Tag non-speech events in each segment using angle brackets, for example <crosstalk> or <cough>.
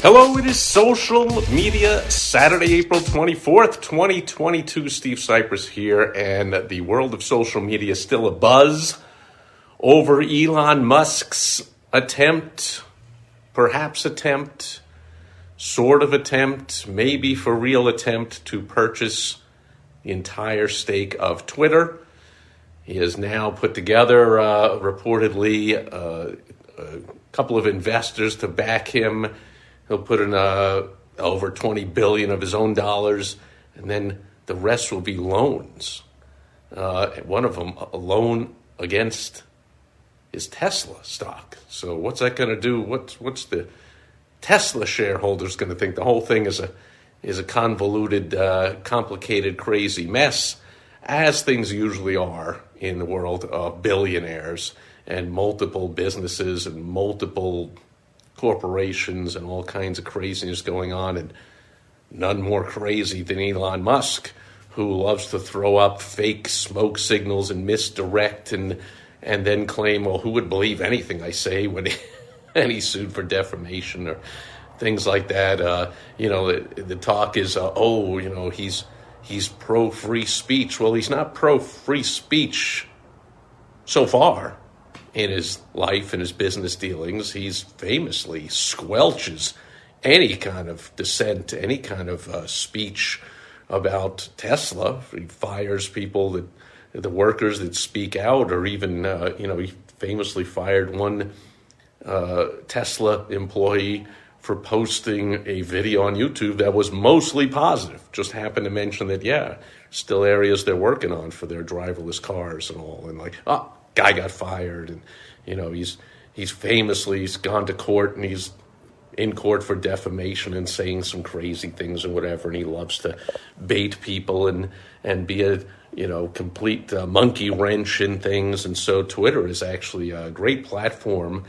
Hello, it is Social Media Saturday, April 24th, 2022. Steve Sipress here, and the world of social media is still a buzz over Elon Musk's attempt, perhaps attempt, sort of attempt, maybe for real attempt to purchase the entire stake of Twitter. He has now put together, uh, reportedly, uh, a couple of investors to back him He'll put in uh, over 20 billion of his own dollars, and then the rest will be loans. Uh, one of them, a loan against his Tesla stock. So what's that going to do? What's what's the Tesla shareholders going to think? The whole thing is a is a convoluted, uh, complicated, crazy mess, as things usually are in the world of billionaires and multiple businesses and multiple corporations and all kinds of craziness going on, and none more crazy than Elon Musk, who loves to throw up fake smoke signals and misdirect and and then claim, well, who would believe anything I say when he, and he's sued for defamation or things like that. Uh, you know, the, the talk is, uh, oh, you know, he's he's pro free speech. Well, he's not pro free speech so far in his life and his business dealings. He's famously squelches any kind of dissent, any kind of uh, speech about Tesla. He fires people that the workers that speak out, or even uh, you know he famously fired one uh, Tesla employee for posting a video on YouTube that was mostly positive. Just happened to mention that yeah, still areas they're working on for their driverless cars and all, and like oh guy got fired, and you know he's he's famously he's gone to court and he's in court for defamation and saying some crazy things and whatever, and he loves to bait people and and be a you know complete uh, monkey wrench in things. And so Twitter is actually a great platform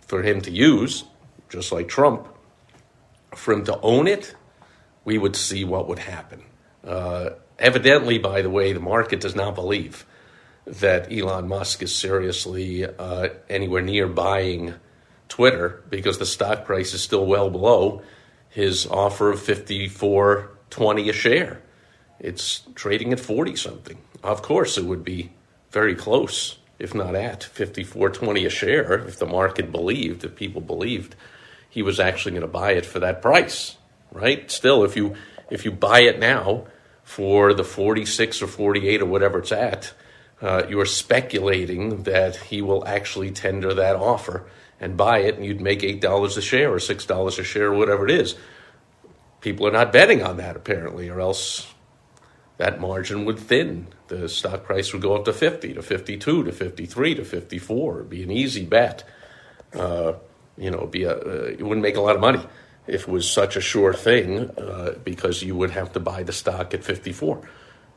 for him to use, just like Trump. For him to own it, we would see what would happen. Uh, evidently, by the way, the market does not believe that Elon Musk is seriously uh, anywhere near buying Twitter because the stock price is still well below his offer of 54.20 a share. It's trading at 40 something. Of course, it would be very close, if not at 54.20 a share, if the market believed, if people believed he was actually going to buy it for that price, right? Still, if you if you buy it now for the 46 or 48 or whatever it's at, uh, you are speculating that he will actually tender that offer and buy it, and you'd make eight dollars a share or six dollars a share or whatever it is. People are not betting on that apparently, or else that margin would thin. The stock price would go up to fifty, to fifty-two, to fifty-three, to fifty-four. It'd be an easy bet. Uh, you know, be a, uh, it wouldn't make a lot of money if it was such a sure thing, uh, because you would have to buy the stock at fifty-four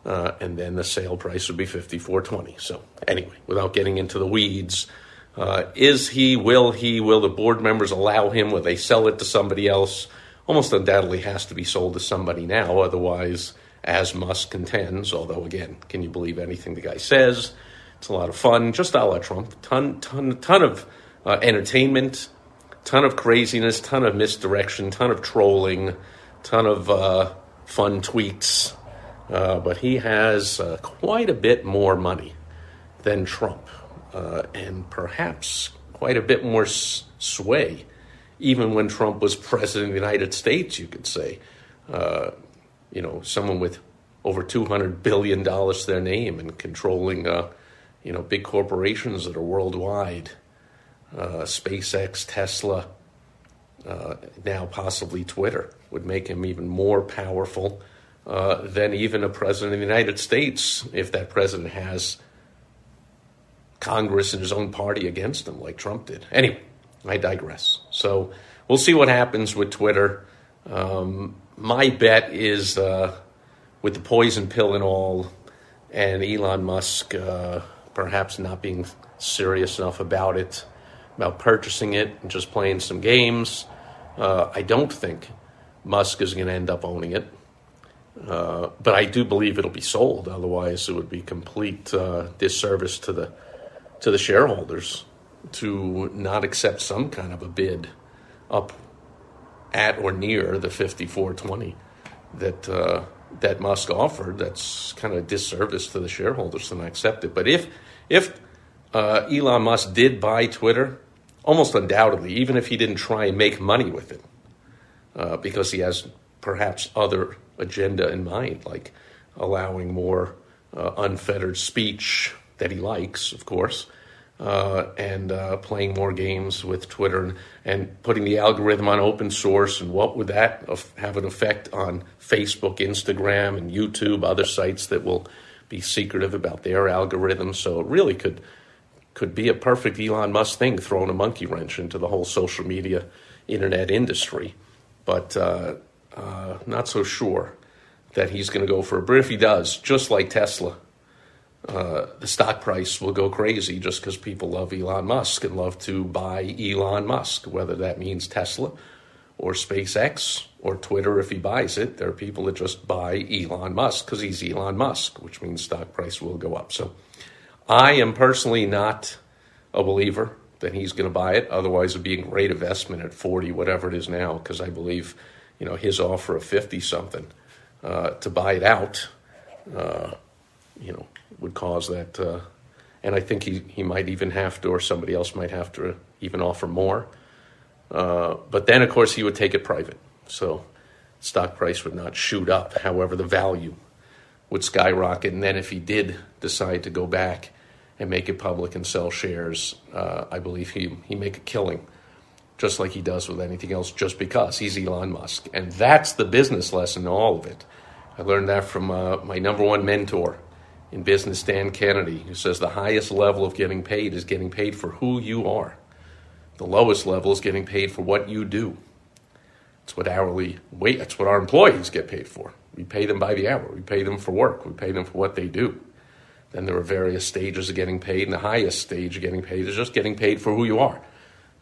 uh, and then the sale price would be fifty four twenty. So anyway, without getting into the weeds, uh, is he? Will he? Will the board members allow him? Will they sell it to somebody else? Almost undoubtedly has to be sold to somebody now. Otherwise, as Musk contends, although again, can you believe anything the guy says? It's a lot of fun, just a la Trump. Ton, ton, ton of uh, entertainment, ton of craziness, ton of misdirection, ton of trolling, ton of uh, fun tweets. Uh, but he has uh, quite a bit more money than Trump, uh, and perhaps quite a bit more s- sway. Even when Trump was president of the United States, you could say, uh, you know, someone with over two hundred billion dollars to their name and controlling, uh, you know, big corporations that are worldwide, SpaceX, Tesla, now possibly Twitter, would make him even more powerful uh, than even a president of the United States if that president has Congress and his own party against him, like Trump did. Anyway, I digress. So we'll see what happens with Twitter. Um, my bet is uh, with the poison pill and all, and Elon Musk uh, perhaps not being serious enough about it, about purchasing it and just playing some games. Uh, I don't think Musk is going to end up owning it. Uh, but I do believe it'll be sold. Otherwise, it would be complete uh, disservice to the to the shareholders to not accept some kind of a bid up at or near the fifty four twenty that uh, that Musk offered. That's kind of a disservice to the shareholders to not accept it. But if if uh, Elon Musk did buy Twitter, almost undoubtedly, even if he didn't try and make money with it, uh, because he has perhaps other agenda in mind, like allowing more uh, unfettered speech that he likes, of course, uh, and uh, playing more games with Twitter and, and, putting the algorithm on open source. And what would that have an effect on Facebook, Instagram, and YouTube, other sites that will be secretive about their algorithms? So it really could could be a perfect Elon Musk thing, throwing a monkey wrench into the whole social media internet industry but uh, not so sure that he's going to go for it. But if he does, just like Tesla, uh, the stock price will go crazy just because people love Elon Musk and love to buy Elon Musk, whether that means Tesla or SpaceX or Twitter if he buys it. There are people that just buy Elon Musk because he's Elon Musk, which means stock price will go up. So I am personally not a believer that he's going to buy it. Otherwise, it'd be a great investment at 40, whatever it is now, because I believe, you know, his offer of 50 something uh, to buy it out, uh, you know, would cause that. Uh, and I think he, he might even have to, or somebody else might have to even offer more. Uh, but then, of course, he would take it private. So stock price would not shoot up. However, the value would skyrocket. And then if he did decide to go back, and make it public and sell shares, uh, I believe he he make a killing, just like he does with anything else, just because he's Elon Musk, and that's the business lesson in all of it. I learned that from uh, my number one mentor in business, Dan Kennedy, who says the highest level of getting paid is getting paid for who you are. The lowest level is getting paid for what you do. It's what hourly wait. That's what our employees get paid for. We pay them by the hour. We pay them for work. We pay them for what they do. Then there are various stages of getting paid, and the highest stage of getting paid is just getting paid for who you are.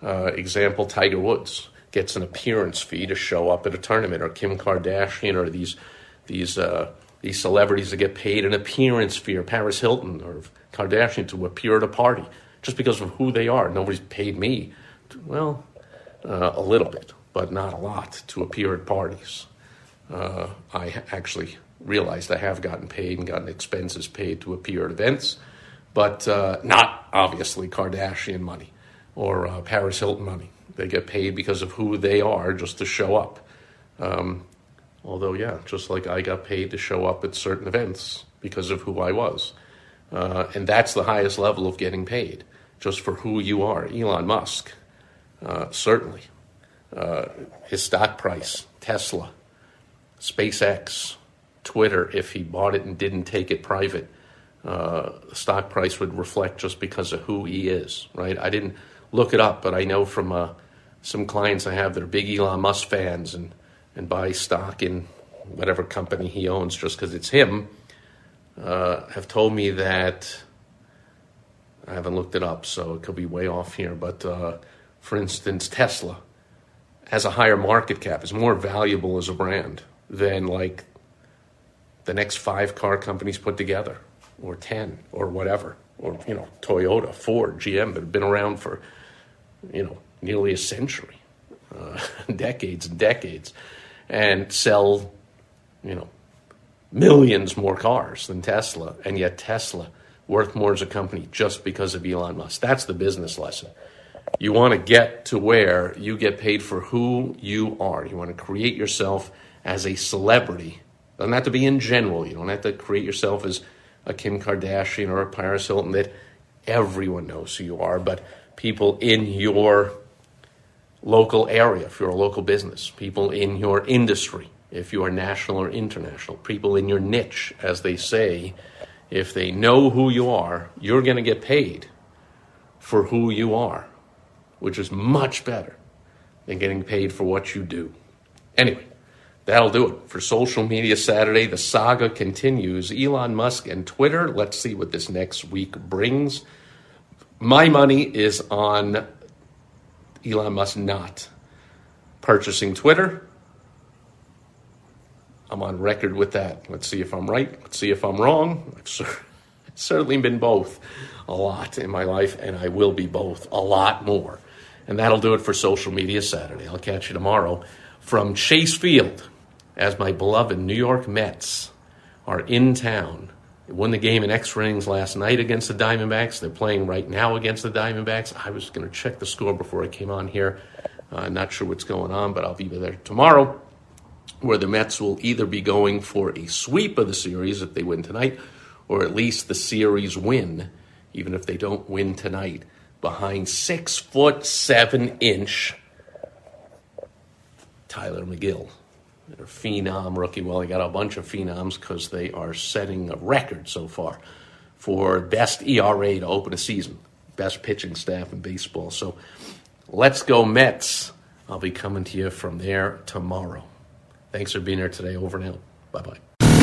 Uh, example: Tiger Woods gets an appearance fee to show up at a tournament, or Kim Kardashian, or these these uh, these celebrities that get paid an appearance fee, or Paris Hilton or Kardashian to appear at a party just because of who they are. Nobody's paid me. To, well, uh, a little bit, but not a lot to appear at parties. Uh, I actually realized I have gotten paid and gotten expenses paid to appear at events, but uh, not obviously Kardashian money or uh, Paris Hilton money. They get paid because of who they are just to show up. Um, although, yeah, just like I got paid to show up at certain events because of who I was. Uh, and that's the highest level of getting paid, just for who you are. Elon Musk, uh, certainly. Uh, his stock price, Tesla, SpaceX, Twitter, if he bought it and didn't take it private, uh, stock price would reflect just because of who he is, right? I didn't look it up, but I know from uh, some clients I have that are big Elon Musk fans and, and buy stock in whatever company he owns just because it's him, uh, have told me that I haven't looked it up, so it could be way off here. But uh, for instance, Tesla has a higher market cap, is more valuable as a brand than like the next five car companies put together, or 10, or whatever, or, you know, Toyota, Ford, GM that have been around for, you know, nearly a century, uh, <laughs> decades and decades, and sell, you know, millions more cars than Tesla, and yet Tesla worth more as a company just because of Elon Musk. That's the business lesson. You want to get to where you get paid for who you are. You want to create yourself as a celebrity doesn't have to be in general. You don't have to create yourself as a Kim Kardashian or a Paris Hilton that everyone knows who you are, but people in your local area, if you're a local business, people in your industry, if you are national or international, people in your niche, as they say, if they know who you are, you're going to get paid for who you are, which is much better than getting paid for what you do. Anyway, That'll do it for Social Media Saturday. The saga continues. Elon Musk and Twitter. Let's see what this next week brings. My money is on Elon Musk not purchasing Twitter. I'm on record with that. Let's see if I'm right. Let's see if I'm wrong. I've <laughs> certainly been both a lot in my life, and I will be both a lot more. And that'll do it for Social Media Saturday. I'll catch you tomorrow from Chase Field as my beloved New York Mets are in town. Won the game in extra innings last night against the Diamondbacks. They're playing right now against the Diamondbacks. I was going to check the score before I came on here. Uh, not sure what's going on, but I'll be there tomorrow, where the Mets will either be going for a sweep of the series if they win tonight, or at least the series win, even if they don't win tonight, behind six foot seven inch Tylor Megill. Their phenom rookie. Well, they got a bunch of phenoms because they are setting a record so far for best ERA to open a season, best pitching staff in baseball. So let's go Mets. I'll be coming to you from there tomorrow. Thanks for being here today. Over and out. Bye bye.